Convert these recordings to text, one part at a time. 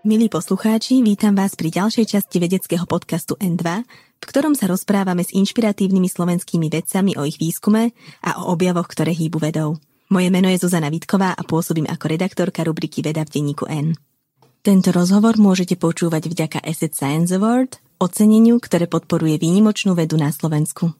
Milí poslucháči, vítam vás pri ďalšej časti vedeckého podcastu N2, v ktorom sa rozprávame s inšpiratívnymi slovenskými vedcami o ich výskume a o objavoch, ktoré hýbu vedou. Moje meno je Zuzana Vitková a pôsobím ako redaktorka rubriky Veda v denníku N. Tento rozhovor môžete počúvať vďaka Asset Science Award, oceneniu, ktoré podporuje výnimočnú vedu na Slovensku.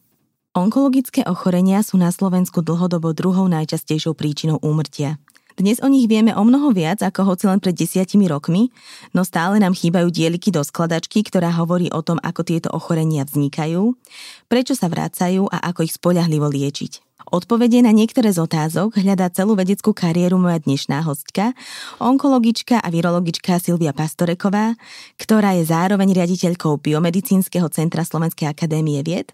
Onkologické ochorenia sú na Slovensku dlhodobo druhou najčastejšou príčinou úmrtia – dnes o nich vieme o mnoho viac ako hoci len pred desiatimi rokmi, no stále nám chýbajú dieliky do skladačky, ktorá hovorí o tom, ako tieto ochorenia vznikajú, prečo sa vracajú a ako ich spoľahlivo liečiť. Odpovede na niektoré z otázok hľadá celú vedeckú kariéru moja dnešná hostka, onkologička a virologička Silvia Pastoreková, ktorá je zároveň riaditeľkou Biomedicínskeho centra Slovenskej akadémie vied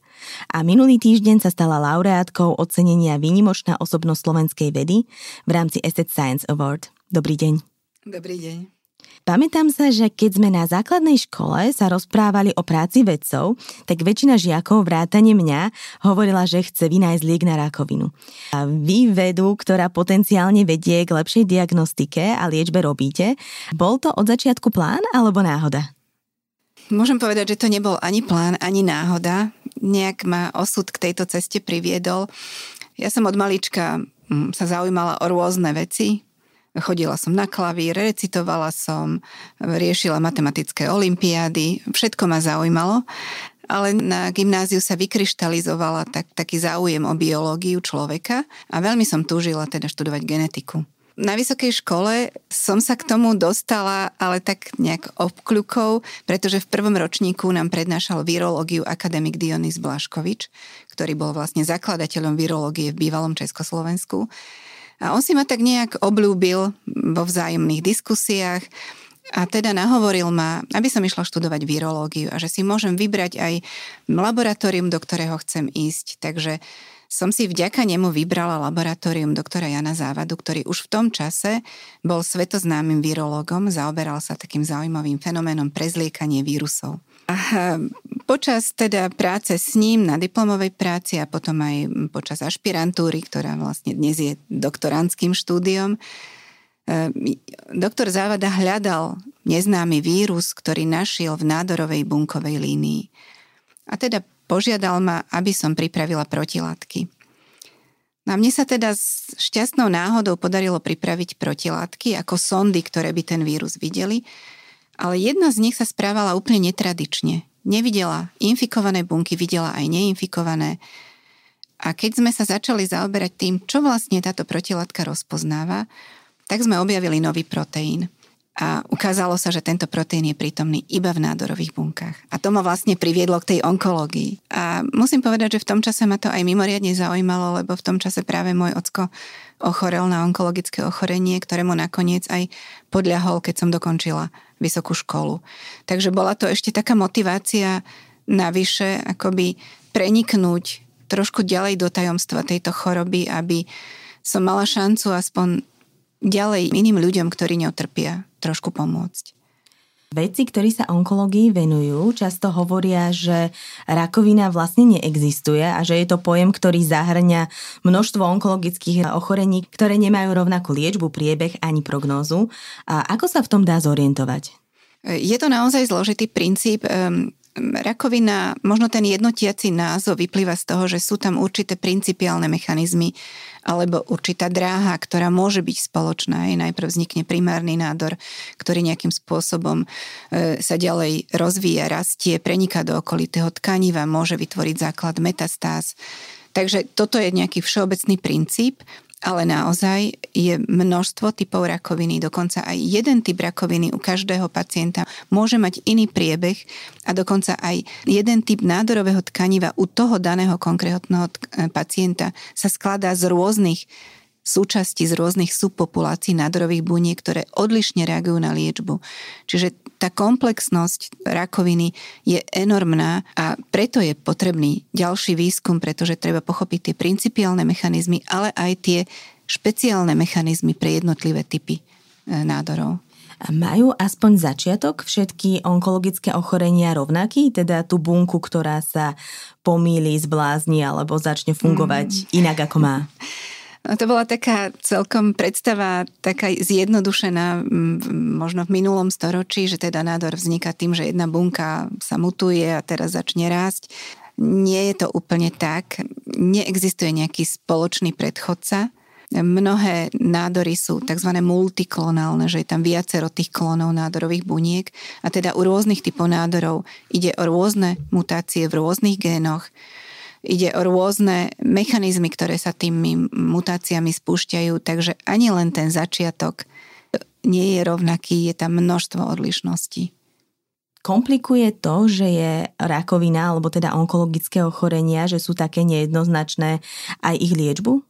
a minulý týždeň sa stala laureátkou ocenenia Výnimočná osobnosť slovenskej vedy v rámci Asset Science Award. Dobrý deň. Dobrý deň. Pamätám sa, že keď sme na základnej škole sa rozprávali o práci vedcov, tak väčšina žiakov vrátane mňa hovorila, že chce vynájsť liek na rakovinu. A vy vedu, ktorá potenciálne vedie k lepšej diagnostike a liečbe robíte, bol to od začiatku plán alebo náhoda? Môžem povedať, že to nebol ani plán, ani náhoda. Nejak ma osud k tejto ceste priviedol. Ja som od malička mm, sa zaujímala o rôzne veci, Chodila som na klavír, recitovala som, riešila matematické olimpiády, všetko ma zaujímalo ale na gymnáziu sa vykryštalizovala tak, taký záujem o biológiu človeka a veľmi som túžila teda študovať genetiku. Na vysokej škole som sa k tomu dostala, ale tak nejak obkľukou, pretože v prvom ročníku nám prednášal virológiu akademik Dionys Blaškovič, ktorý bol vlastne zakladateľom virológie v bývalom Československu. A on si ma tak nejak oblúbil vo vzájomných diskusiách a teda nahovoril ma, aby som išla študovať virológiu a že si môžem vybrať aj laboratórium, do ktorého chcem ísť. Takže som si vďaka nemu vybrala laboratórium doktora Jana Závadu, ktorý už v tom čase bol svetoznámym virológom, zaoberal sa takým zaujímavým fenoménom prezliekanie vírusov. A počas teda práce s ním na diplomovej práci a potom aj počas ašpirantúry, ktorá vlastne dnes je doktorantským štúdiom, e, doktor Závada hľadal neznámy vírus, ktorý našiel v nádorovej bunkovej línii. A teda požiadal ma, aby som pripravila protilátky. No mne sa teda s šťastnou náhodou podarilo pripraviť protilátky ako sondy, ktoré by ten vírus videli, ale jedna z nich sa správala úplne netradične. Nevidela infikované bunky, videla aj neinfikované. A keď sme sa začali zaoberať tým, čo vlastne táto protilátka rozpoznáva, tak sme objavili nový proteín a ukázalo sa, že tento proteín je prítomný iba v nádorových bunkách. A to ma vlastne priviedlo k tej onkológii. A musím povedať, že v tom čase ma to aj mimoriadne zaujímalo, lebo v tom čase práve môj ocko ochorel na onkologické ochorenie, ktorému nakoniec aj podľahol, keď som dokončila vysokú školu. Takže bola to ešte taká motivácia navyše akoby preniknúť trošku ďalej do tajomstva tejto choroby, aby som mala šancu aspoň ďalej iným ľuďom, ktorí neotrpia, trošku pomôcť. Vedci, ktorí sa onkológii venujú, často hovoria, že rakovina vlastne neexistuje a že je to pojem, ktorý zahrňa množstvo onkologických ochorení, ktoré nemajú rovnakú liečbu, priebeh ani prognózu. A ako sa v tom dá zorientovať? Je to naozaj zložitý princíp. Rakovina, možno ten jednotiaci názov vyplýva z toho, že sú tam určité principiálne mechanizmy, alebo určitá dráha, ktorá môže byť spoločná. Aj najprv vznikne primárny nádor, ktorý nejakým spôsobom e, sa ďalej rozvíja, rastie, preniká do okolitého tkaniva, môže vytvoriť základ metastáz. Takže toto je nejaký všeobecný princíp ale naozaj je množstvo typov rakoviny, dokonca aj jeden typ rakoviny u každého pacienta môže mať iný priebeh a dokonca aj jeden typ nádorového tkaniva u toho daného konkrétneho pacienta sa skladá z rôznych súčasti z rôznych subpopulácií nádorových buniek, ktoré odlišne reagujú na liečbu. Čiže tá komplexnosť rakoviny je enormná a preto je potrebný ďalší výskum, pretože treba pochopiť tie principiálne mechanizmy, ale aj tie špeciálne mechanizmy pre jednotlivé typy e, nádorov. Majú aspoň začiatok všetky onkologické ochorenia rovnaký, teda tú bunku, ktorá sa pomýli, zblázni alebo začne fungovať mm. inak ako má? No to bola taká celkom predstava, taká zjednodušená možno v minulom storočí, že teda nádor vzniká tým, že jedna bunka sa mutuje a teraz začne rásť. Nie je to úplne tak. Neexistuje nejaký spoločný predchodca. Mnohé nádory sú tzv. multiklonálne, že je tam viacero tých klonov nádorových buniek a teda u rôznych typov nádorov ide o rôzne mutácie v rôznych génoch Ide o rôzne mechanizmy, ktoré sa tými mutáciami spúšťajú, takže ani len ten začiatok nie je rovnaký, je tam množstvo odlišností. Komplikuje to, že je rakovina alebo teda onkologické ochorenia, že sú také nejednoznačné aj ich liečbu?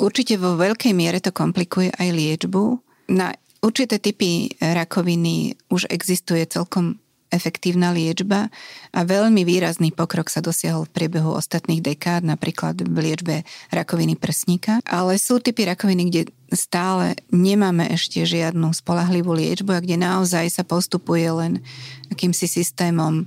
Určite vo veľkej miere to komplikuje aj liečbu. Na určité typy rakoviny už existuje celkom efektívna liečba a veľmi výrazný pokrok sa dosiahol v priebehu ostatných dekád, napríklad v liečbe rakoviny prsníka. Ale sú typy rakoviny, kde stále nemáme ešte žiadnu spolahlivú liečbu a kde naozaj sa postupuje len akýmsi systémom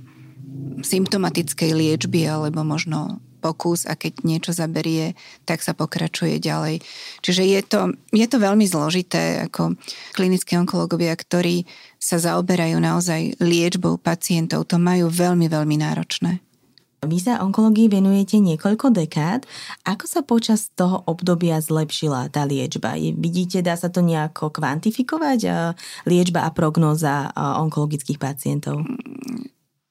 symptomatickej liečby alebo možno pokus a keď niečo zaberie, tak sa pokračuje ďalej. Čiže je to, je to veľmi zložité, ako klinickí onkológovia, ktorí sa zaoberajú naozaj liečbou pacientov, to majú veľmi, veľmi náročné. Vy sa onkológii venujete niekoľko dekád. Ako sa počas toho obdobia zlepšila tá liečba? Vidíte, dá sa to nejako kvantifikovať? Liečba a prognóza onkologických pacientov?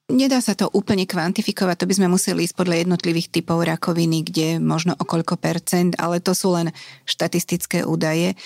Nedá sa to úplne kvantifikovať, to by sme museli ísť podľa jednotlivých typov rakoviny, kde možno o koľko percent, ale to sú len štatistické údaje.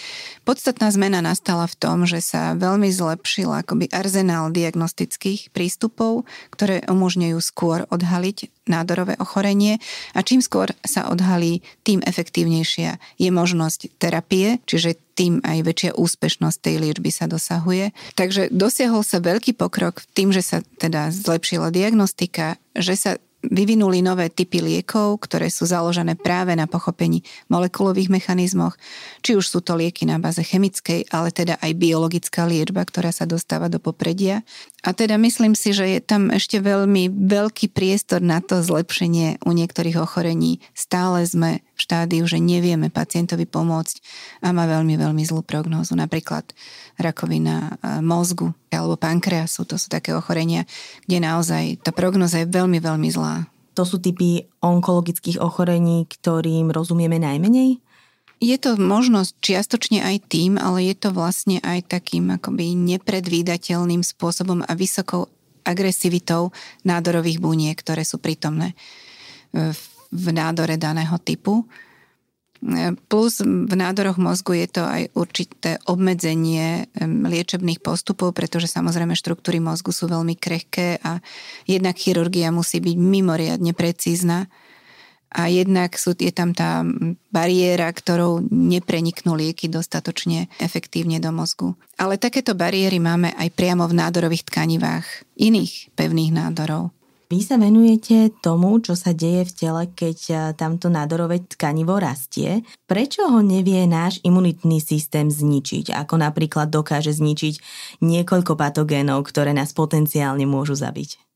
Podstatná zmena nastala v tom, že sa veľmi zlepšil akoby arzenál diagnostických prístupov, ktoré umožňujú skôr odhaliť nádorové ochorenie a čím skôr sa odhalí, tým efektívnejšia je možnosť terapie, čiže tým aj väčšia úspešnosť tej liečby sa dosahuje. Takže dosiahol sa veľký pokrok tým, že sa teda zlepšila diagnostika, že sa vyvinuli nové typy liekov, ktoré sú založené práve na pochopení molekulových mechanizmoch, či už sú to lieky na báze chemickej, ale teda aj biologická liečba, ktorá sa dostáva do popredia. A teda myslím si, že je tam ešte veľmi veľký priestor na to zlepšenie u niektorých ochorení. Stále sme v štádiu, že nevieme pacientovi pomôcť a má veľmi, veľmi zlú prognózu. Napríklad rakovina e, mozgu alebo pankreasu. To sú také ochorenia, kde naozaj tá prognoza je veľmi, veľmi zlá. To sú typy onkologických ochorení, ktorým rozumieme najmenej? Je to možnosť čiastočne aj tým, ale je to vlastne aj takým akoby nepredvídateľným spôsobom a vysokou agresivitou nádorových buniek, ktoré sú prítomné e, v nádore daného typu. Plus v nádoroch mozgu je to aj určité obmedzenie liečebných postupov, pretože samozrejme štruktúry mozgu sú veľmi krehké a jednak chirurgia musí byť mimoriadne precízna a jednak sú, je tam tá bariéra, ktorou nepreniknú lieky dostatočne efektívne do mozgu. Ale takéto bariéry máme aj priamo v nádorových tkanivách iných pevných nádorov. Vy sa venujete tomu, čo sa deje v tele, keď e, tamto nádorové tkanivo rastie. Prečo ho nevie náš imunitný systém zničiť? Ako napríklad dokáže zničiť niekoľko patogénov, ktoré nás potenciálne môžu zabiť?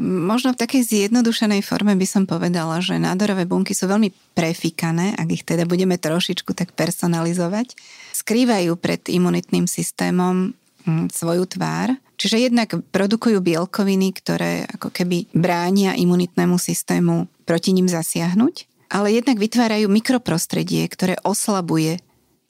Možno v takej zjednodušenej forme by som povedala, že nádorové bunky sú veľmi prefikané, ak ich teda budeme trošičku tak personalizovať. Skrývajú pred imunitným systémom hm, svoju tvár Čiže jednak produkujú bielkoviny, ktoré ako keby bránia imunitnému systému proti ním zasiahnuť, ale jednak vytvárajú mikroprostredie, ktoré oslabuje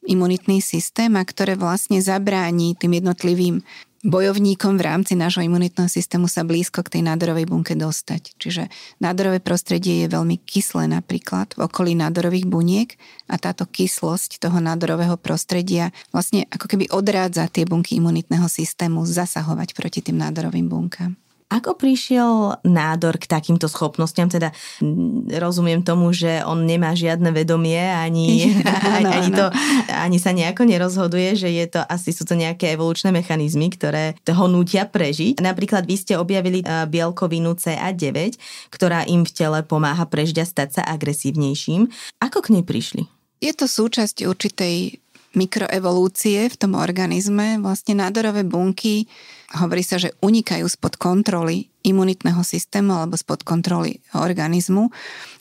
imunitný systém a ktoré vlastne zabráni tým jednotlivým bojovníkom v rámci nášho imunitného systému sa blízko k tej nádorovej bunke dostať. Čiže nádorové prostredie je veľmi kyslé napríklad v okolí nádorových buniek a táto kyslosť toho nádorového prostredia vlastne ako keby odrádza tie bunky imunitného systému zasahovať proti tým nádorovým bunkám. Ako prišiel nádor k takýmto schopnostiam? Teda rozumiem tomu, že on nemá žiadne vedomie, ani, ani, ani, to, ani sa nejako nerozhoduje, že je to asi sú to nejaké evolučné mechanizmy, ktoré ho nútia prežiť. Napríklad vy ste objavili e, bielkovinu CA9, ktorá im v tele pomáha prežiť a stať sa agresívnejším. Ako k nej prišli? Je to súčasť určitej mikroevolúcie v tom organizme, vlastne nádorové bunky, hovorí sa, že unikajú spod kontroly imunitného systému alebo spod kontroly organizmu.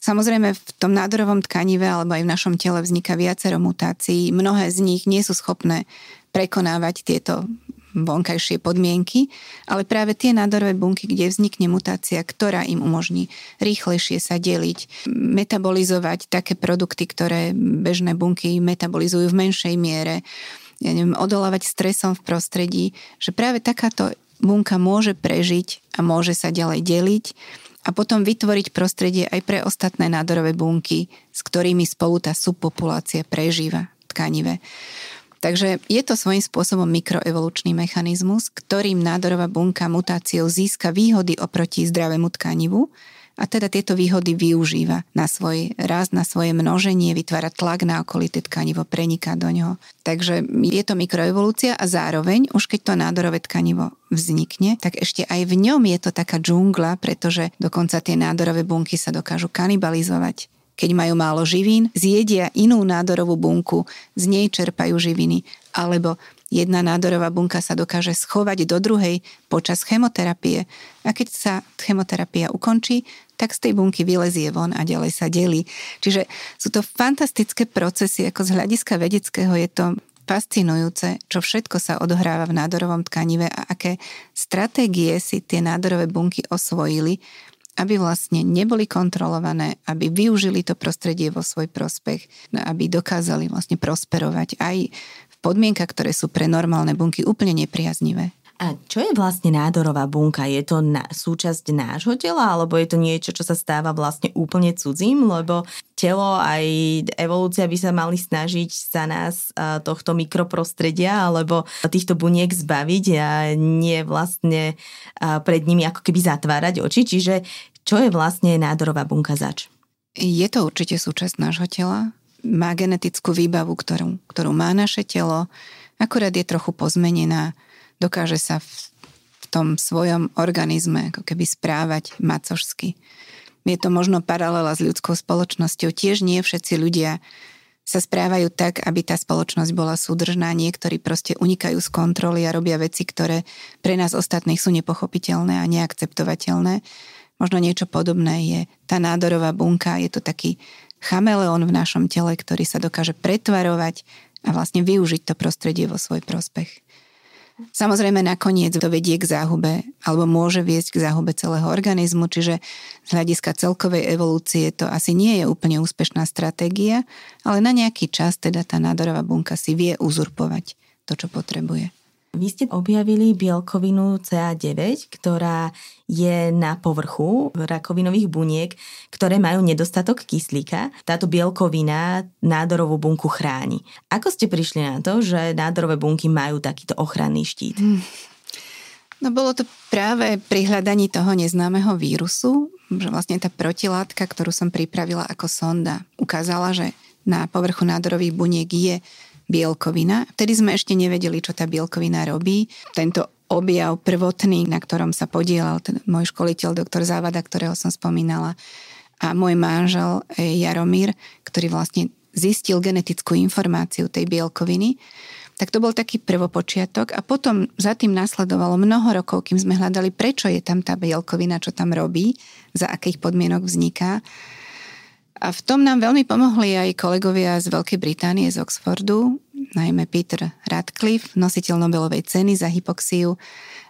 Samozrejme v tom nádorovom tkanive alebo aj v našom tele vzniká viacero mutácií. Mnohé z nich nie sú schopné prekonávať tieto vonkajšie podmienky, ale práve tie nádorové bunky, kde vznikne mutácia, ktorá im umožní rýchlejšie sa deliť, metabolizovať také produkty, ktoré bežné bunky metabolizujú v menšej miere, ja neviem, odolávať stresom v prostredí, že práve takáto bunka môže prežiť a môže sa ďalej deliť a potom vytvoriť prostredie aj pre ostatné nádorové bunky, s ktorými spolu tá subpopulácia prežíva tkanive. Takže je to svojím spôsobom mikroevolučný mechanizmus, ktorým nádorová bunka mutáciou získa výhody oproti zdravému tkanivu a teda tieto výhody využíva na svoj rast, na svoje množenie, vytvára tlak na okolité tkanivo, preniká do ňoho. Takže je to mikroevolúcia a zároveň, už keď to nádorové tkanivo vznikne, tak ešte aj v ňom je to taká džungla, pretože dokonca tie nádorové bunky sa dokážu kanibalizovať keď majú málo živín, zjedia inú nádorovú bunku, z nej čerpajú živiny, alebo jedna nádorová bunka sa dokáže schovať do druhej počas chemoterapie. A keď sa chemoterapia ukončí, tak z tej bunky vylezie von a ďalej sa delí. Čiže sú to fantastické procesy, ako z hľadiska vedeckého je to fascinujúce, čo všetko sa odohráva v nádorovom tkanive a aké stratégie si tie nádorové bunky osvojili, aby vlastne neboli kontrolované, aby využili to prostredie vo svoj prospech, no, aby dokázali vlastne prosperovať aj v podmienkach, ktoré sú pre normálne bunky úplne nepriaznivé. A čo je vlastne nádorová bunka? Je to na, súčasť nášho tela, alebo je to niečo, čo sa stáva vlastne úplne cudzím? Lebo telo aj evolúcia by sa mali snažiť sa nás tohto mikroprostredia alebo týchto buniek zbaviť a nie vlastne pred nimi ako keby zatvárať oči. Čiže čo je vlastne nádorová bunka zač? Je to určite súčasť nášho tela. Má genetickú výbavu, ktorú, ktorú má naše telo. Akurát je trochu pozmenená dokáže sa v, v tom svojom organizme ako keby správať macožsky. Je to možno paralela s ľudskou spoločnosťou. Tiež nie všetci ľudia sa správajú tak, aby tá spoločnosť bola súdržná. Niektorí proste unikajú z kontroly a robia veci, ktoré pre nás ostatných sú nepochopiteľné a neakceptovateľné. Možno niečo podobné je tá nádorová bunka, je to taký chameleón v našom tele, ktorý sa dokáže pretvarovať a vlastne využiť to prostredie vo svoj prospech. Samozrejme nakoniec to vedie k záhube alebo môže viesť k záhube celého organizmu, čiže z hľadiska celkovej evolúcie to asi nie je úplne úspešná stratégia, ale na nejaký čas teda tá nádorová bunka si vie uzurpovať to, čo potrebuje. Vy ste objavili bielkovinu CA9, ktorá je na povrchu rakovinových buniek, ktoré majú nedostatok kyslíka. Táto bielkovina nádorovú bunku chráni. Ako ste prišli na to, že nádorové bunky majú takýto ochranný štít? Hmm. No bolo to práve pri hľadaní toho neznámeho vírusu, že vlastne tá protilátka, ktorú som pripravila ako sonda, ukázala, že na povrchu nádorových buniek je bielkovina. Vtedy sme ešte nevedeli, čo tá bielkovina robí. Tento objav prvotný, na ktorom sa podielal ten môj školiteľ, doktor Závada, ktorého som spomínala, a môj manžel e, Jaromír, ktorý vlastne zistil genetickú informáciu tej bielkoviny, tak to bol taký prvopočiatok a potom za tým nasledovalo mnoho rokov, kým sme hľadali, prečo je tam tá bielkovina, čo tam robí, za akých podmienok vzniká. A v tom nám veľmi pomohli aj kolegovia z Veľkej Británie, z Oxfordu, najmä Peter Radcliffe, nositeľ Nobelovej ceny za hypoxiu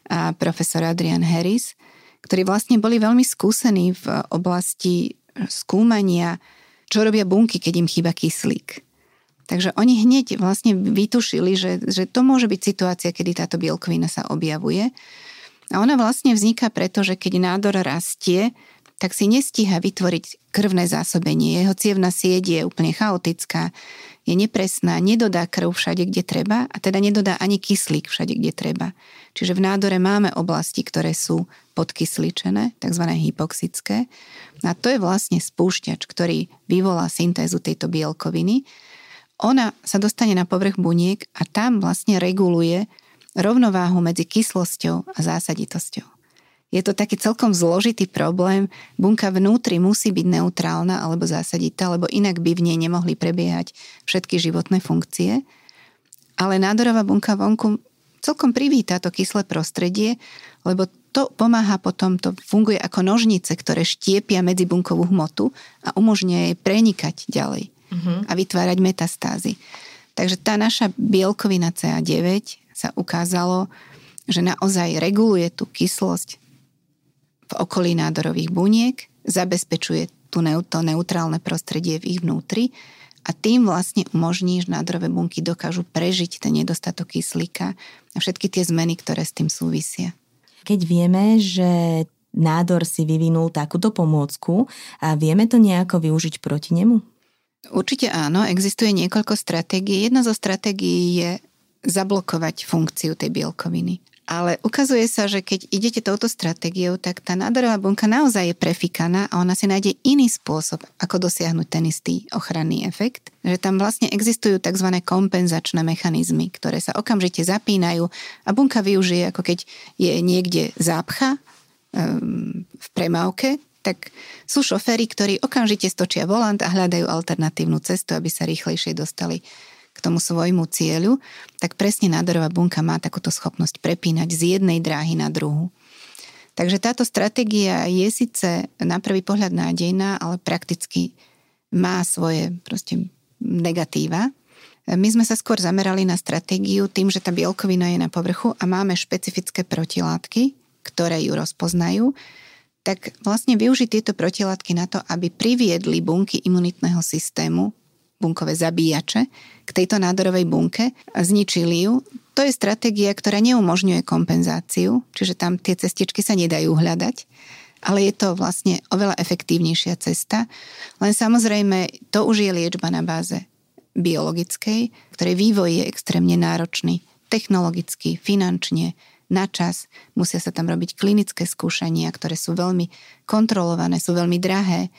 a profesor Adrian Harris, ktorí vlastne boli veľmi skúsení v oblasti skúmania, čo robia bunky, keď im chýba kyslík. Takže oni hneď vlastne vytušili, že, že to môže byť situácia, kedy táto bielkovina sa objavuje. A ona vlastne vzniká preto, že keď nádor rastie, tak si nestíha vytvoriť krvné zásobenie. Jeho cievna sieť je úplne chaotická, je nepresná, nedodá krv všade, kde treba a teda nedodá ani kyslík všade, kde treba. Čiže v nádore máme oblasti, ktoré sú podkysličené, tzv. hypoxické. A to je vlastne spúšťač, ktorý vyvolá syntézu tejto bielkoviny. Ona sa dostane na povrch buniek a tam vlastne reguluje rovnováhu medzi kyslosťou a zásaditosťou. Je to taký celkom zložitý problém. Bunka vnútri musí byť neutrálna alebo zásaditá, lebo inak by v nej nemohli prebiehať všetky životné funkcie. ale nádorová bunka vonku celkom privíta to kyslé prostredie, lebo to pomáha potom, to funguje ako nožnice, ktoré štiepia medzibunkovú hmotu a umožňuje jej prenikať ďalej uh-huh. a vytvárať metastázy. Takže tá naša bielkovina CA9 sa ukázalo, že naozaj reguluje tú kyslosť v okolí nádorových buniek, zabezpečuje tú to neutrálne prostredie v ich vnútri a tým vlastne umožní, že nádorové bunky dokážu prežiť ten nedostatok kyslíka a všetky tie zmeny, ktoré s tým súvisia. Keď vieme, že nádor si vyvinul takúto pomôcku a vieme to nejako využiť proti nemu? Určite áno, existuje niekoľko stratégií. Jedna zo stratégií je zablokovať funkciu tej bielkoviny. Ale ukazuje sa, že keď idete touto stratégiou, tak tá nádorová bunka naozaj je prefikaná a ona si nájde iný spôsob, ako dosiahnuť ten istý ochranný efekt. Že tam vlastne existujú tzv. kompenzačné mechanizmy, ktoré sa okamžite zapínajú a bunka využije, ako keď je niekde zápcha um, v premávke, tak sú šoféry, ktorí okamžite stočia volant a hľadajú alternatívnu cestu, aby sa rýchlejšie dostali k tomu svojmu cieľu, tak presne nádorová bunka má takúto schopnosť prepínať z jednej dráhy na druhu. Takže táto stratégia je síce na prvý pohľad nádejná, ale prakticky má svoje proste negatíva. My sme sa skôr zamerali na stratégiu tým, že tá bielkovina je na povrchu a máme špecifické protilátky, ktoré ju rozpoznajú, tak vlastne využiť tieto protilátky na to, aby priviedli bunky imunitného systému bunkové zabíjače k tejto nádorovej bunke zničili ju. To je stratégia, ktorá neumožňuje kompenzáciu, čiže tam tie cestičky sa nedajú hľadať, ale je to vlastne oveľa efektívnejšia cesta. Len samozrejme, to už je liečba na báze biologickej, ktorej vývoj je extrémne náročný, technologicky, finančne, na čas, musia sa tam robiť klinické skúšania, ktoré sú veľmi kontrolované, sú veľmi drahé.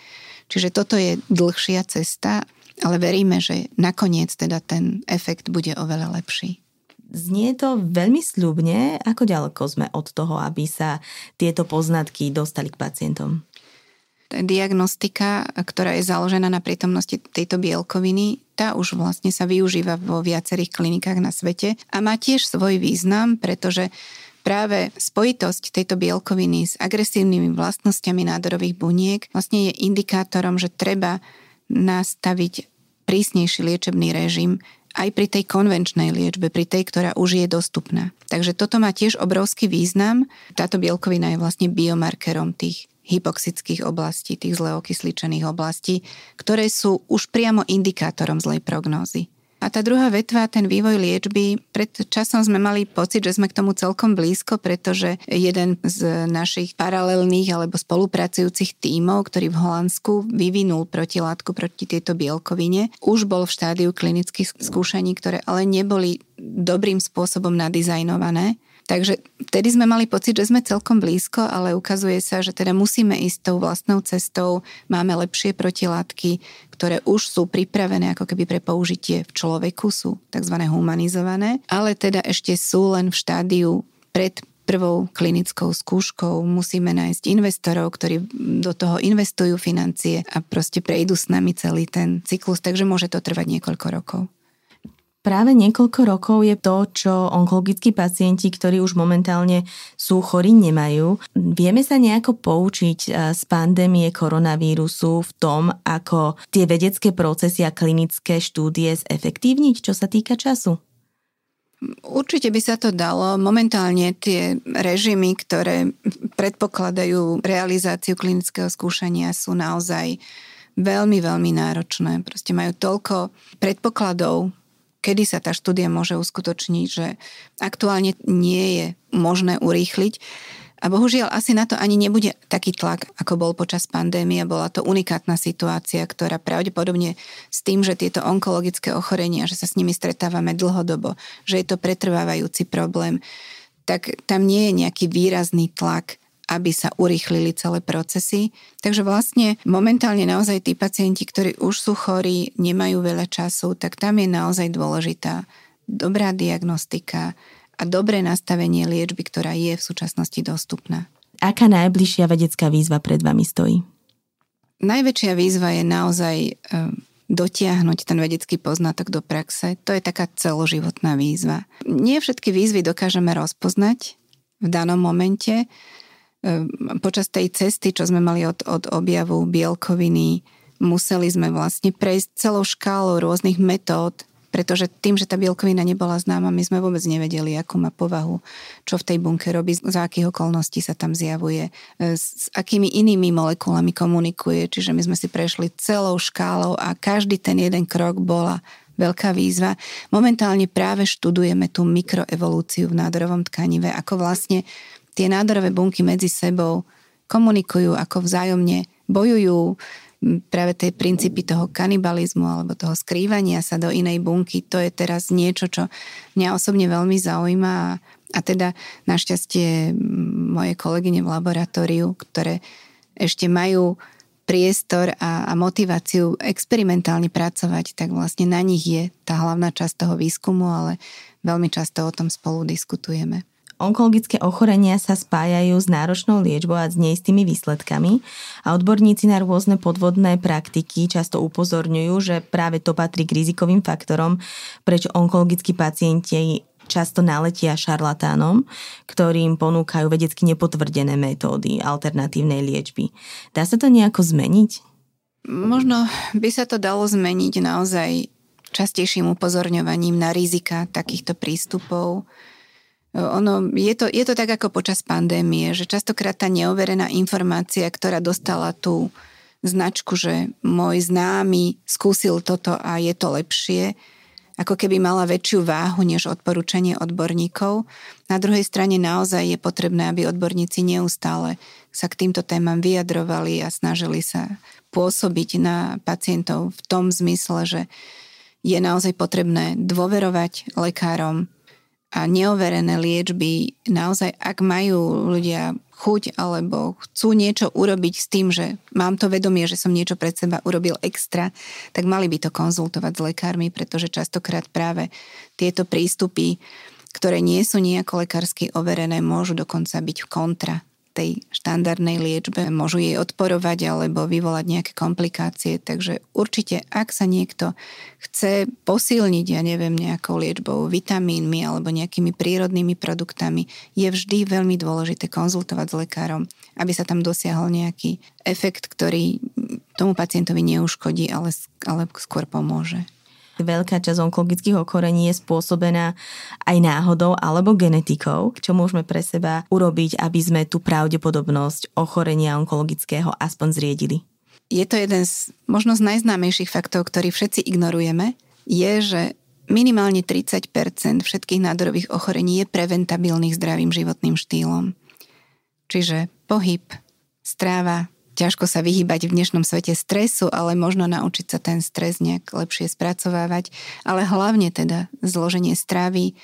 Čiže toto je dlhšia cesta ale veríme, že nakoniec teda ten efekt bude oveľa lepší. Znie to veľmi sľubne. Ako ďaleko sme od toho, aby sa tieto poznatky dostali k pacientom? Diagnostika, ktorá je založená na prítomnosti tejto bielkoviny, tá už vlastne sa využíva vo viacerých klinikách na svete a má tiež svoj význam, pretože práve spojitosť tejto bielkoviny s agresívnymi vlastnosťami nádorových buniek vlastne je indikátorom, že treba nastaviť prísnejší liečebný režim aj pri tej konvenčnej liečbe, pri tej, ktorá už je dostupná. Takže toto má tiež obrovský význam. Táto bielkovina je vlastne biomarkerom tých hypoxických oblastí, tých zle okysličených oblastí, ktoré sú už priamo indikátorom zlej prognózy. A tá druhá vetva, ten vývoj liečby, pred časom sme mali pocit, že sme k tomu celkom blízko, pretože jeden z našich paralelných alebo spolupracujúcich tímov, ktorý v Holandsku vyvinul protilátku proti tejto bielkovine, už bol v štádiu klinických skúšaní, ktoré ale neboli dobrým spôsobom nadizajnované Takže vtedy sme mali pocit, že sme celkom blízko, ale ukazuje sa, že teda musíme ísť tou vlastnou cestou. Máme lepšie protilátky, ktoré už sú pripravené ako keby pre použitie v človeku, sú tzv. humanizované, ale teda ešte sú len v štádiu pred prvou klinickou skúškou musíme nájsť investorov, ktorí do toho investujú financie a proste prejdú s nami celý ten cyklus, takže môže to trvať niekoľko rokov. Práve niekoľko rokov je to, čo onkologickí pacienti, ktorí už momentálne sú chorí, nemajú. Vieme sa nejako poučiť eh, z pandémie koronavírusu v tom, ako tie vedecké procesy a klinické štúdie zefektívniť, čo sa týka času? Určite by sa to dalo. Momentálne tie režimy, ktoré predpokladajú realizáciu klinického skúšania sú naozaj veľmi, veľmi náročné. Proste majú toľko predpokladov, kedy sa tá štúdia môže uskutočniť, že aktuálne nie je možné urýchliť. A bohužiaľ asi na to ani nebude taký tlak, ako bol počas pandémie. Bola to unikátna situácia, ktorá pravdepodobne s tým, že tieto onkologické ochorenia, že sa s nimi stretávame dlhodobo, že je to pretrvávajúci problém, tak tam nie je nejaký výrazný tlak aby sa urýchlili celé procesy. Takže vlastne momentálne naozaj tí pacienti, ktorí už sú chorí, nemajú veľa času, tak tam je naozaj dôležitá dobrá diagnostika a dobré nastavenie liečby, ktorá je v súčasnosti dostupná. Aká najbližšia vedecká výzva pred vami stojí? Najväčšia výzva je naozaj e, dotiahnuť ten vedecký poznatok do praxe, to je taká celoživotná výzva. Nie všetky výzvy dokážeme rozpoznať v danom momente. Ehm, počas tej cesty, čo sme mali od, od objavu bielkoviny, museli sme vlastne prejsť celou škálou rôznych metód, pretože tým, že tá bielkovina nebola známa, my sme vôbec nevedeli, akú má povahu, čo v tej bunke robí, za akých okolností sa tam zjavuje, e, s akými inými molekulami komunikuje. Čiže my sme si prešli celou škálou a každý ten jeden krok bola veľká výzva. Momentálne práve študujeme tú mikroevolúciu v nádorovom tkanive, ako vlastne tie nádorové bunky medzi sebou komunikujú, ako vzájomne bojujú, práve tie princípy toho kanibalizmu alebo toho skrývania sa do inej bunky, to je teraz niečo, čo mňa osobne veľmi zaujíma a, a teda našťastie moje kolegyne v laboratóriu, ktoré ešte majú priestor a, a motiváciu experimentálne pracovať, tak vlastne na nich je tá hlavná časť toho výskumu, ale veľmi často o tom spolu diskutujeme. Onkologické ochorenia sa spájajú s náročnou liečbou a s neistými výsledkami a odborníci na rôzne podvodné praktiky často upozorňujú, že práve to patrí k rizikovým faktorom, prečo onkologickí pacienti často naletia šarlatánom, ktorým ponúkajú vedecky nepotvrdené metódy alternatívnej liečby. Dá sa to nejako zmeniť? Možno by sa to dalo zmeniť naozaj častejším upozorňovaním na rizika takýchto prístupov, ono, je to, je to tak ako počas pandémie, že častokrát tá neoverená informácia, ktorá dostala tú značku, že môj známy skúsil toto a je to lepšie, ako keby mala väčšiu váhu než odporúčanie odborníkov. Na druhej strane naozaj je potrebné, aby odborníci neustále sa k týmto témam vyjadrovali a snažili sa pôsobiť na pacientov v tom zmysle, že je naozaj potrebné dôverovať lekárom, a neoverené liečby, naozaj ak majú ľudia chuť alebo chcú niečo urobiť s tým, že mám to vedomie, že som niečo pred seba urobil extra, tak mali by to konzultovať s lekármi, pretože častokrát práve tieto prístupy, ktoré nie sú nejako lekársky overené, môžu dokonca byť kontra tej štandardnej liečbe, môžu jej odporovať alebo vyvolať nejaké komplikácie. Takže určite, ak sa niekto chce posilniť, ja neviem, nejakou liečbou, vitamínmi alebo nejakými prírodnými produktami, je vždy veľmi dôležité konzultovať s lekárom, aby sa tam dosiahol nejaký efekt, ktorý tomu pacientovi neuškodí, ale, ale skôr pomôže. Veľká časť onkologických ochorení je spôsobená aj náhodou alebo genetikou, čo môžeme pre seba urobiť, aby sme tú pravdepodobnosť ochorenia onkologického aspoň zriedili. Je to jeden z možno z najznámejších faktov, ktorý všetci ignorujeme, je, že minimálne 30% všetkých nádorových ochorení je preventabilných zdravým životným štýlom. Čiže pohyb, stráva, ťažko sa vyhýbať v dnešnom svete stresu, ale možno naučiť sa ten stres nejak lepšie spracovávať. Ale hlavne teda zloženie stravy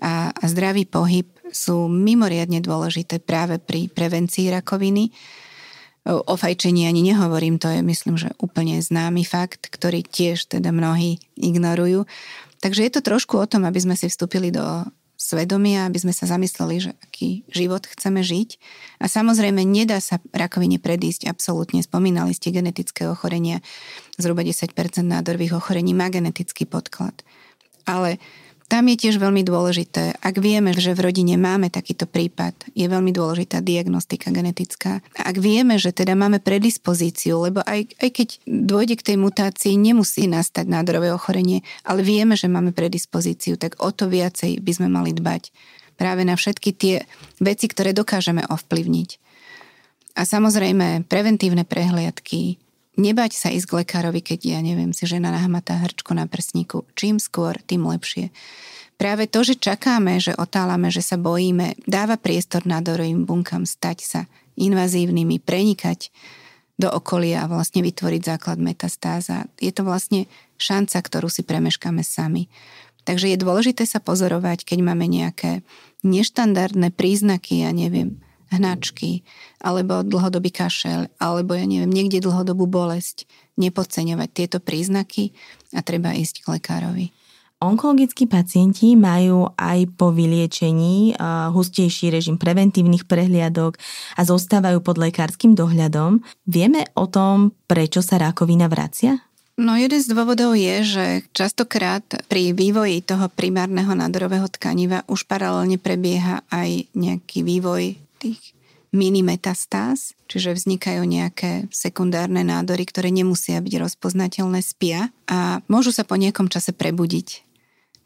a, a zdravý pohyb sú mimoriadne dôležité práve pri prevencii rakoviny. O fajčení ani nehovorím, to je myslím, že úplne známy fakt, ktorý tiež teda mnohí ignorujú. Takže je to trošku o tom, aby sme si vstúpili do svedomia, aby sme sa zamysleli, že aký život chceme žiť. A samozrejme, nedá sa rakovine predísť absolútne. Spomínali ste genetické ochorenia. Zhruba 10% nádorových ochorení má genetický podklad. Ale tam je tiež veľmi dôležité, ak vieme, že v rodine máme takýto prípad, je veľmi dôležitá diagnostika genetická. Ak vieme, že teda máme predispozíciu, lebo aj, aj keď dôjde k tej mutácii, nemusí nastať nádorové ochorenie, ale vieme, že máme predispozíciu, tak o to viacej by sme mali dbať práve na všetky tie veci, ktoré dokážeme ovplyvniť. A samozrejme, preventívne prehliadky, nebať sa ísť k lekárovi, keď, ja neviem, si žena nahmatá hrčko na prsníku. Čím skôr, tým lepšie. Práve to, že čakáme, že otálame, že sa bojíme, dáva priestor nádorovým bunkám stať sa invazívnymi, prenikať do okolia a vlastne vytvoriť základ metastáza. Je to vlastne šanca, ktorú si premeškáme sami. Takže je dôležité sa pozorovať, keď máme nejaké neštandardné príznaky, ja neviem, hnačky, alebo dlhodobý kašel, alebo ja neviem, niekde dlhodobú bolesť, nepodceňovať tieto príznaky a treba ísť k lekárovi. Onkologickí pacienti majú aj po vyliečení hustejší režim preventívnych prehliadok a zostávajú pod lekárskym dohľadom. Vieme o tom, prečo sa rakovina vracia? No jeden z dôvodov je, že častokrát pri vývoji toho primárneho nádorového tkaniva už paralelne prebieha aj nejaký vývoj tých mini metastáz, čiže vznikajú nejaké sekundárne nádory, ktoré nemusia byť rozpoznateľné spia a môžu sa po nejakom čase prebudiť.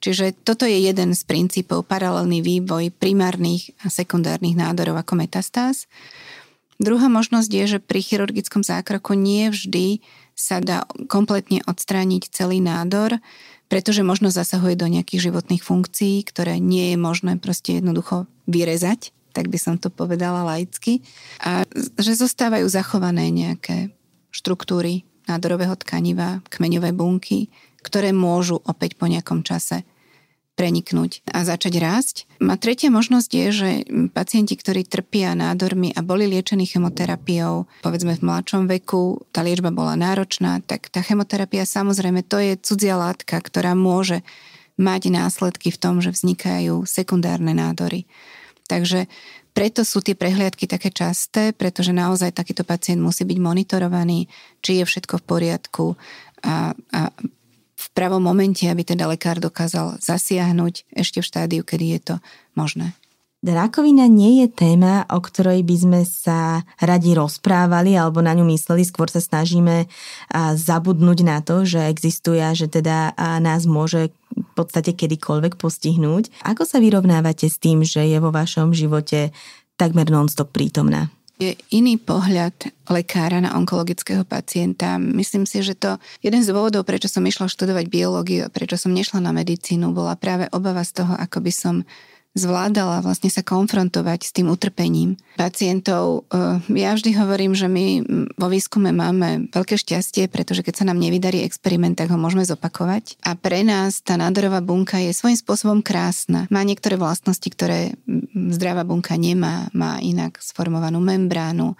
Čiže toto je jeden z princípov paralelný vývoj primárnych a sekundárnych nádorov ako metastáz. Druhá možnosť je, že pri chirurgickom zákroku nie vždy sa dá kompletne odstrániť celý nádor, pretože možno zasahuje do nejakých životných funkcií, ktoré nie je možné proste jednoducho vyrezať, tak by som to povedala laicky. A že zostávajú zachované nejaké štruktúry nádorového tkaniva, kmeňové bunky, ktoré môžu opäť po nejakom čase preniknúť a začať rásť. A tretia možnosť je, že pacienti, ktorí trpia nádormi a boli liečení chemoterapiou, povedzme v mladšom veku, tá liečba bola náročná, tak tá chemoterapia samozrejme to je cudzia látka, ktorá môže mať následky v tom, že vznikajú sekundárne nádory. Takže preto sú tie prehliadky také časté, pretože naozaj takýto pacient musí byť monitorovaný, či je všetko v poriadku a, a v pravom momente, aby teda lekár dokázal zasiahnuť ešte v štádiu, kedy je to možné. Rakovina nie je téma, o ktorej by sme sa radi rozprávali alebo na ňu mysleli, skôr sa snažíme zabudnúť na to, že existuje a že teda nás môže v podstate kedykoľvek postihnúť. Ako sa vyrovnávate s tým, že je vo vašom živote takmer non-stop prítomná? je iný pohľad lekára na onkologického pacienta. Myslím si, že to jeden z dôvodov, prečo som išla študovať biológiu a prečo som nešla na medicínu, bola práve obava z toho, ako by som zvládala vlastne sa konfrontovať s tým utrpením pacientov. Eh, ja vždy hovorím, že my vo výskume máme veľké šťastie, pretože keď sa nám nevydarí experiment, tak ho môžeme zopakovať. A pre nás tá nádorová bunka je svojím spôsobom krásna. Má niektoré vlastnosti, ktoré zdravá bunka nemá. Má inak sformovanú membránu,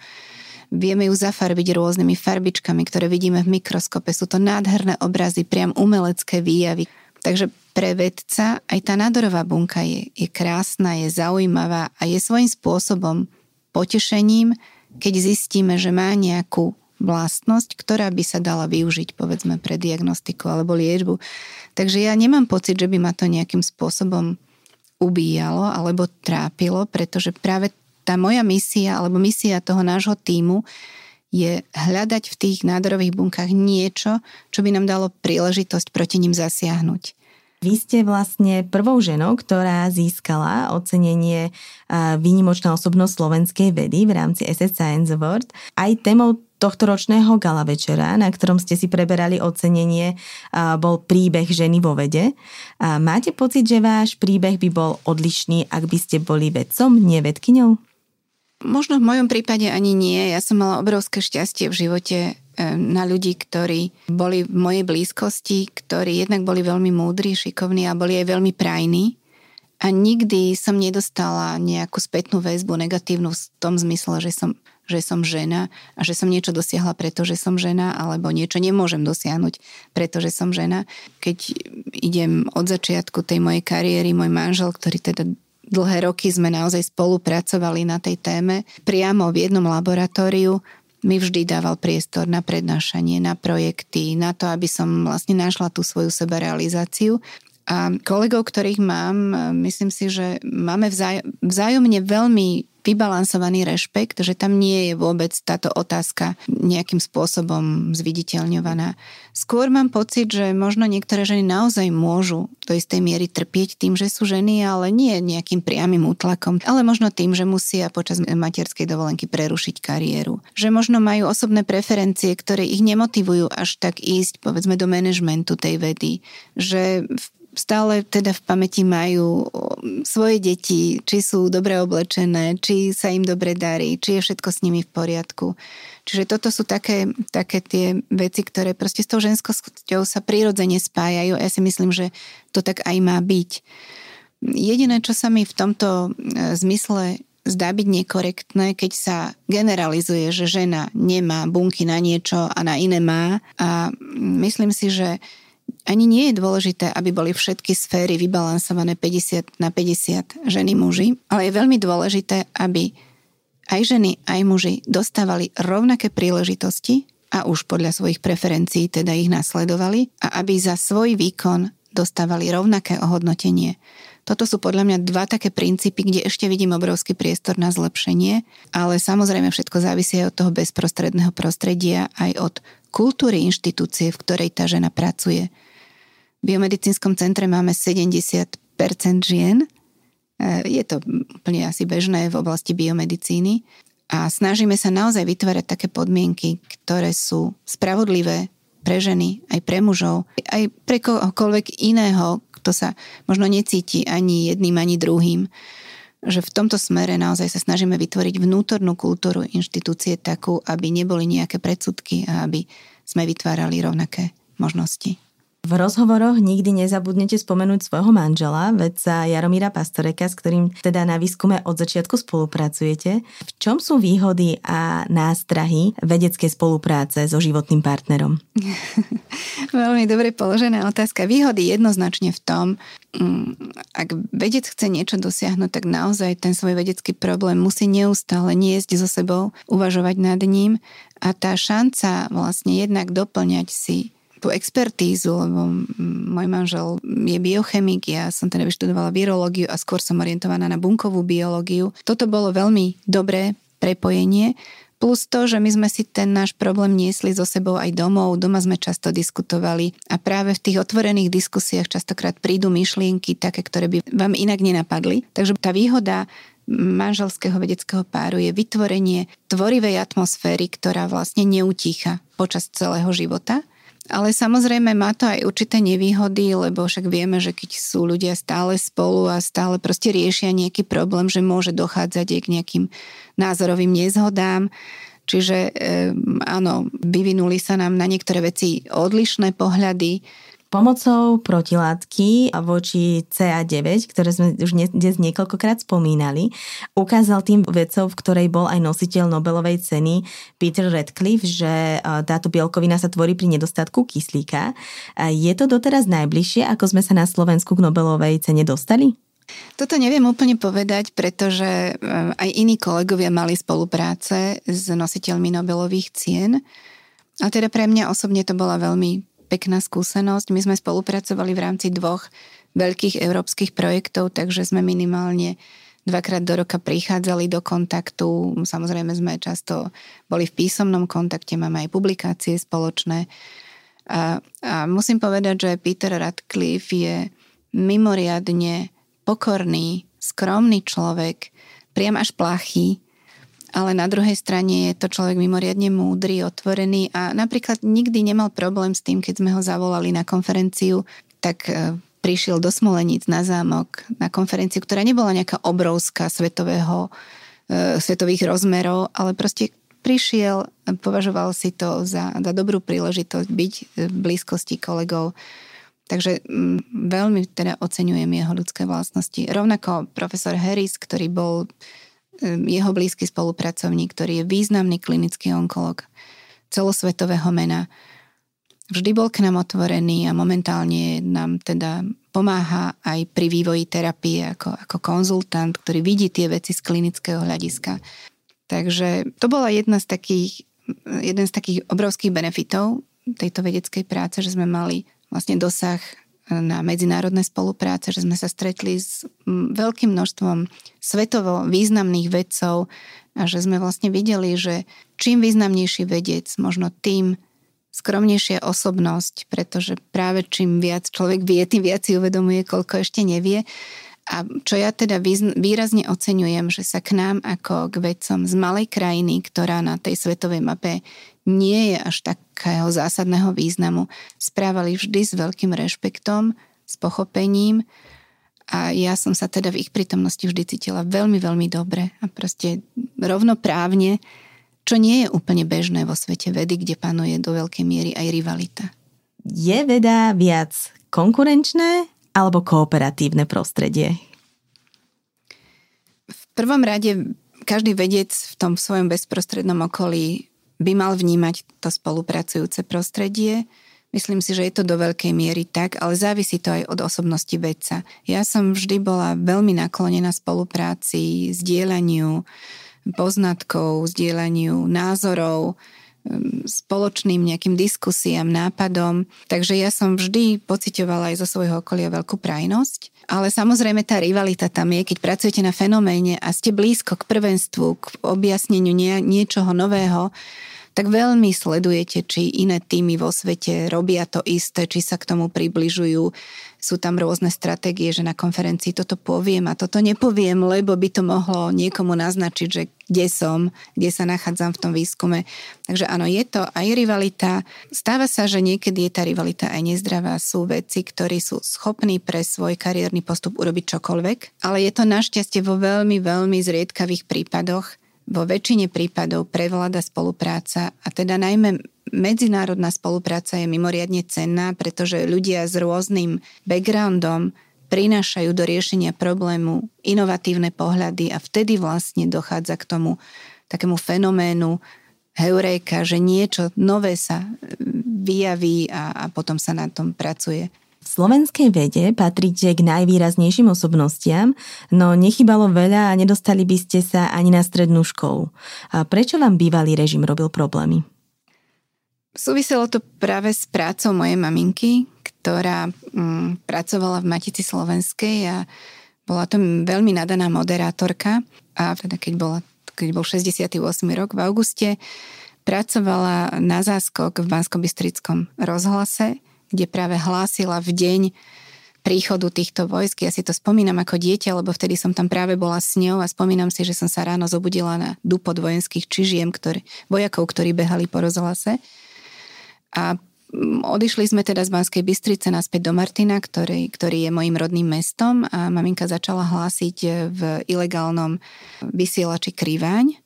Vieme ju zafarbiť rôznymi farbičkami, ktoré vidíme v mikroskope. Sú to nádherné obrazy, priam umelecké výjavy. Takže pre vedca aj tá nádorová bunka je, je krásna, je zaujímavá a je svojím spôsobom potešením, keď zistíme, že má nejakú vlastnosť, ktorá by sa dala využiť povedzme pre diagnostiku alebo liečbu. Takže ja nemám pocit, že by ma to nejakým spôsobom ubíjalo alebo trápilo, pretože práve tá moja misia alebo misia toho nášho týmu je hľadať v tých nádorových bunkách niečo, čo by nám dalo príležitosť proti ním zasiahnuť. Vy ste vlastne prvou ženou, ktorá získala ocenenie výnimočná osobnosť slovenskej vedy v rámci SS Science Award. Aj témou tohto ročného gala večera, na ktorom ste si preberali ocenenie, bol príbeh ženy vo vede. Máte pocit, že váš príbeh by bol odlišný, ak by ste boli vedcom, nie vedkyňou? Možno v mojom prípade ani nie. Ja som mala obrovské šťastie v živote na ľudí, ktorí boli v mojej blízkosti, ktorí jednak boli veľmi múdri, šikovní a boli aj veľmi prajní. A nikdy som nedostala nejakú spätnú väzbu negatívnu v tom zmysle, že som, že som žena a že som niečo dosiahla, pretože som žena, alebo niečo nemôžem dosiahnuť, pretože som žena. Keď idem od začiatku tej mojej kariéry, môj manžel, ktorý teda dlhé roky sme naozaj spolupracovali na tej téme, priamo v jednom laboratóriu mi vždy dával priestor na prednášanie, na projekty, na to, aby som vlastne našla tú svoju sebarealizáciu. A kolegov, ktorých mám, myslím si, že máme vzáj- vzájomne veľmi vybalansovaný rešpekt, že tam nie je vôbec táto otázka nejakým spôsobom zviditeľňovaná. Skôr mám pocit, že možno niektoré ženy naozaj môžu do istej miery trpieť tým, že sú ženy, ale nie nejakým priamým útlakom, ale možno tým, že musia počas materskej dovolenky prerušiť kariéru. Že možno majú osobné preferencie, ktoré ich nemotivujú až tak ísť, povedzme, do manažmentu tej vedy. Že v stále teda v pamäti majú svoje deti, či sú dobre oblečené, či sa im dobre darí, či je všetko s nimi v poriadku. Čiže toto sú také, také tie veci, ktoré proste s tou ženskosťou sa prirodzene spájajú. Ja si myslím, že to tak aj má byť. Jediné, čo sa mi v tomto e, zmysle zdá byť nekorektné, keď sa generalizuje, že žena nemá bunky na niečo a na iné má. A myslím si, že ani nie je dôležité, aby boli všetky sféry vybalansované 50 na 50 ženy muži, ale je veľmi dôležité, aby aj ženy, aj muži dostávali rovnaké príležitosti a už podľa svojich preferencií teda ich nasledovali a aby za svoj výkon dostávali rovnaké ohodnotenie. Toto sú podľa mňa dva také princípy, kde ešte vidím obrovský priestor na zlepšenie, ale samozrejme všetko závisí aj od toho bezprostredného prostredia, aj od kultúry inštitúcie, v ktorej tá žena pracuje. V biomedicínskom centre máme 70% žien, e, je to úplne asi bežné v oblasti biomedicíny a snažíme sa naozaj vytvárať také podmienky, ktoré sú spravodlivé pre ženy, aj pre mužov, aj pre kohokoľvek iného, kto sa možno necíti ani jedným, ani druhým. Že v tomto smere naozaj sa snažíme vytvoriť vnútornú kultúru inštitúcie takú, aby neboli nejaké predsudky a aby sme vytvárali rovnaké možnosti. V rozhovoroch nikdy nezabudnete spomenúť svojho manžela, vedca Jaromíra Pastoreka, s ktorým teda na výskume od začiatku spolupracujete. V čom sú výhody a nástrahy vedeckej spolupráce so životným partnerom? Veľmi dobre položená otázka. Výhody jednoznačne v tom, mm, ak vedec chce niečo dosiahnuť, tak naozaj ten svoj vedecký problém musí neustále niesť so sebou, uvažovať nad ním a tá šanca vlastne jednak doplňať si tú expertízu, lebo môj manžel je biochemik, ja som teda vyštudovala virológiu a skôr som orientovaná na bunkovú biológiu. Toto bolo veľmi dobré prepojenie, Plus to, že my sme si ten náš problém niesli so sebou aj domov, doma sme často diskutovali a práve v tých otvorených diskusiách častokrát prídu myšlienky také, ktoré by vám inak nenapadli. Takže tá výhoda manželského vedeckého páru je vytvorenie tvorivej atmosféry, ktorá vlastne neutícha počas celého života ale samozrejme má to aj určité nevýhody, lebo však vieme, že keď sú ľudia stále spolu a stále proste riešia nejaký problém, že môže dochádzať aj k nejakým názorovým nezhodám. Čiže e, áno, vyvinuli sa nám na niektoré veci odlišné pohľady, Pomocou protilátky voči CA9, ktoré sme už dnes niekoľkokrát spomínali, ukázal tým vedcov, v ktorej bol aj nositeľ Nobelovej ceny Peter Radcliffe, že táto bielkovina sa tvorí pri nedostatku kyslíka. Je to doteraz najbližšie, ako sme sa na Slovensku k Nobelovej cene dostali? Toto neviem úplne povedať, pretože aj iní kolegovia mali spolupráce s nositeľmi Nobelových cien. A teda pre mňa osobne to bola veľmi pekná skúsenosť. My sme spolupracovali v rámci dvoch veľkých európskych projektov, takže sme minimálne dvakrát do roka prichádzali do kontaktu. Samozrejme sme často boli v písomnom kontakte, máme aj publikácie spoločné. A, a musím povedať, že Peter Radcliffe je mimoriadne pokorný, skromný človek, priam až plachý, ale na druhej strane je to človek mimoriadne múdry, otvorený a napríklad nikdy nemal problém s tým, keď sme ho zavolali na konferenciu, tak e, prišiel do Smoleníc na zámok na konferenciu, ktorá nebola nejaká obrovská svetového, e, svetových rozmerov, ale proste prišiel, považoval si to za, za dobrú príležitosť byť v blízkosti kolegov. Takže mm, veľmi teda oceňujem jeho ľudské vlastnosti. Rovnako profesor Harris, ktorý bol jeho blízky spolupracovník, ktorý je významný klinický onkolog celosvetového mena. Vždy bol k nám otvorený a momentálne nám teda pomáha aj pri vývoji terapie ako, ako konzultant, ktorý vidí tie veci z klinického hľadiska. Takže to bola jedna z takých, jeden z takých obrovských benefitov tejto vedeckej práce, že sme mali vlastne dosah na medzinárodné spolupráce, že sme sa stretli s veľkým množstvom svetovo významných vedcov a že sme vlastne videli, že čím významnejší vedec, možno tým skromnejšia osobnosť, pretože práve čím viac človek vie, tým viac si uvedomuje, koľko ešte nevie. A čo ja teda výrazne oceňujem, že sa k nám ako k vedcom z malej krajiny, ktorá na tej svetovej mape nie je až takého zásadného významu, správali vždy s veľkým rešpektom, s pochopením a ja som sa teda v ich prítomnosti vždy cítila veľmi, veľmi dobre a proste rovnoprávne, čo nie je úplne bežné vo svete vedy, kde panuje do veľkej miery aj rivalita. Je veda viac konkurenčné alebo kooperatívne prostredie? V prvom rade každý vedec v tom svojom bezprostrednom okolí by mal vnímať to spolupracujúce prostredie. Myslím si, že je to do veľkej miery tak, ale závisí to aj od osobnosti vedca. Ja som vždy bola veľmi naklonená spolupráci, zdieľaniu poznatkov, zdieľaniu názorov, spoločným nejakým diskusiám, nápadom. Takže ja som vždy pocitovala aj zo svojho okolia veľkú prajnosť. Ale samozrejme tá rivalita tam je, keď pracujete na fenoméne a ste blízko k prvenstvu, k objasneniu nie, niečoho nového, tak veľmi sledujete, či iné týmy vo svete robia to isté, či sa k tomu približujú. Sú tam rôzne stratégie, že na konferencii toto poviem a toto nepoviem, lebo by to mohlo niekomu naznačiť, že kde som, kde sa nachádzam v tom výskume. Takže áno, je to aj rivalita. Stáva sa, že niekedy je tá rivalita aj nezdravá. Sú veci, ktorí sú schopní pre svoj kariérny postup urobiť čokoľvek, ale je to našťastie vo veľmi, veľmi zriedkavých prípadoch, vo väčšine prípadov prevláda spolupráca a teda najmä medzinárodná spolupráca je mimoriadne cenná, pretože ľudia s rôznym backgroundom prinášajú do riešenia problému inovatívne pohľady a vtedy vlastne dochádza k tomu takému fenoménu heuréka, že niečo nové sa vyjaví a, a potom sa na tom pracuje. V slovenskej vede patríte k najvýraznejším osobnostiam, no nechybalo veľa a nedostali by ste sa ani na strednú školu. A prečo vám bývalý režim robil problémy? Súviselo to práve s prácou mojej maminky, ktorá mm, pracovala v Matici Slovenskej a bola to veľmi nadaná moderátorka a teda keď, bola, keď bol 68. rok v auguste, pracovala na záskok v bansko rozhlase kde práve hlásila v deň príchodu týchto vojsk. Ja si to spomínam ako dieťa, lebo vtedy som tam práve bola s ňou a spomínam si, že som sa ráno zobudila na dupot vojenských čižiem, ktorý, vojakov, ktorí behali po rozhlase. A mm, odišli sme teda z Banskej Bystrice naspäť do Martina, ktorý, ktorý je mojim rodným mestom a maminka začala hlásiť v ilegálnom vysielači Kriváň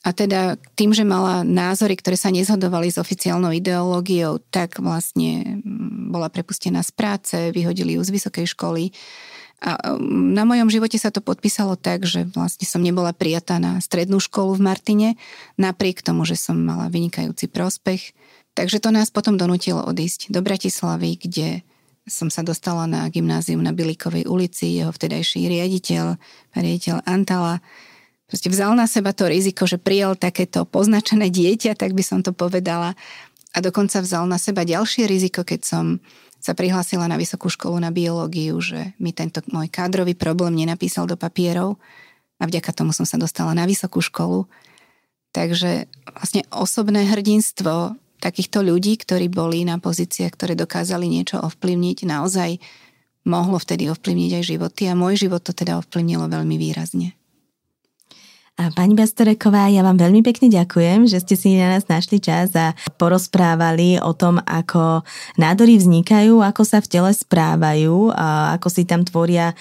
a teda tým, že mala názory, ktoré sa nezhodovali s oficiálnou ideológiou, tak vlastne mm, bola prepustená z práce, vyhodili ju z vysokej školy. A mm, na mojom živote sa to podpísalo tak, že vlastne som nebola prijatá na strednú školu v Martine, napriek tomu, že som mala vynikajúci prospech. Takže to nás potom donútilo odísť do Bratislavy, kde som sa dostala na gymnázium na Bilikovej ulici, jeho vtedajší riaditeľ, riaditeľ Antala, proste vzal na seba to riziko, že prijal takéto poznačené dieťa, tak by som to povedala. A dokonca vzal na seba ďalšie riziko, keď som sa prihlásila na vysokú školu na biológiu, že mi tento môj kádrový problém nenapísal do papierov a vďaka tomu som sa dostala na vysokú školu. Takže vlastne osobné hrdinstvo takýchto ľudí, ktorí boli na pozíciách, ktoré dokázali niečo ovplyvniť, naozaj mohlo vtedy ovplyvniť aj životy a môj život to teda ovplyvnilo veľmi výrazne. A pani Bastoreková, ja vám veľmi pekne ďakujem, že ste si na nás našli čas a porozprávali o tom, ako nádory vznikajú, ako sa v tele správajú, a ako si tam tvoria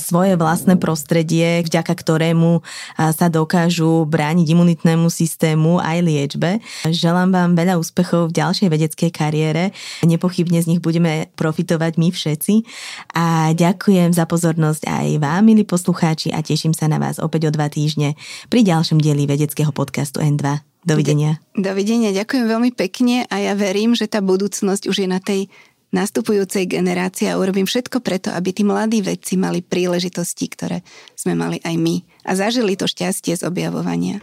svoje vlastné prostredie, vďaka ktorému sa dokážu brániť imunitnému systému aj liečbe. Želám vám veľa úspechov v ďalšej vedeckej kariére. Nepochybne z nich budeme profitovať my všetci. A ďakujem za pozornosť aj vám, milí poslucháči, a teším sa na vás opäť o dva týždne pri ďalšom dieli vedeckého podcastu N2. Dovidenia. Dovidenia, ďakujem veľmi pekne a ja verím, že tá budúcnosť už je na tej nastupujúcej generácii a urobím všetko preto, aby tí mladí vedci mali príležitosti, ktoré sme mali aj my a zažili to šťastie z objavovania.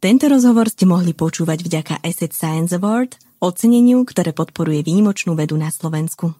Tento rozhovor ste mohli počúvať vďaka Asset Science Award, oceneniu, ktoré podporuje výnimočnú vedu na Slovensku.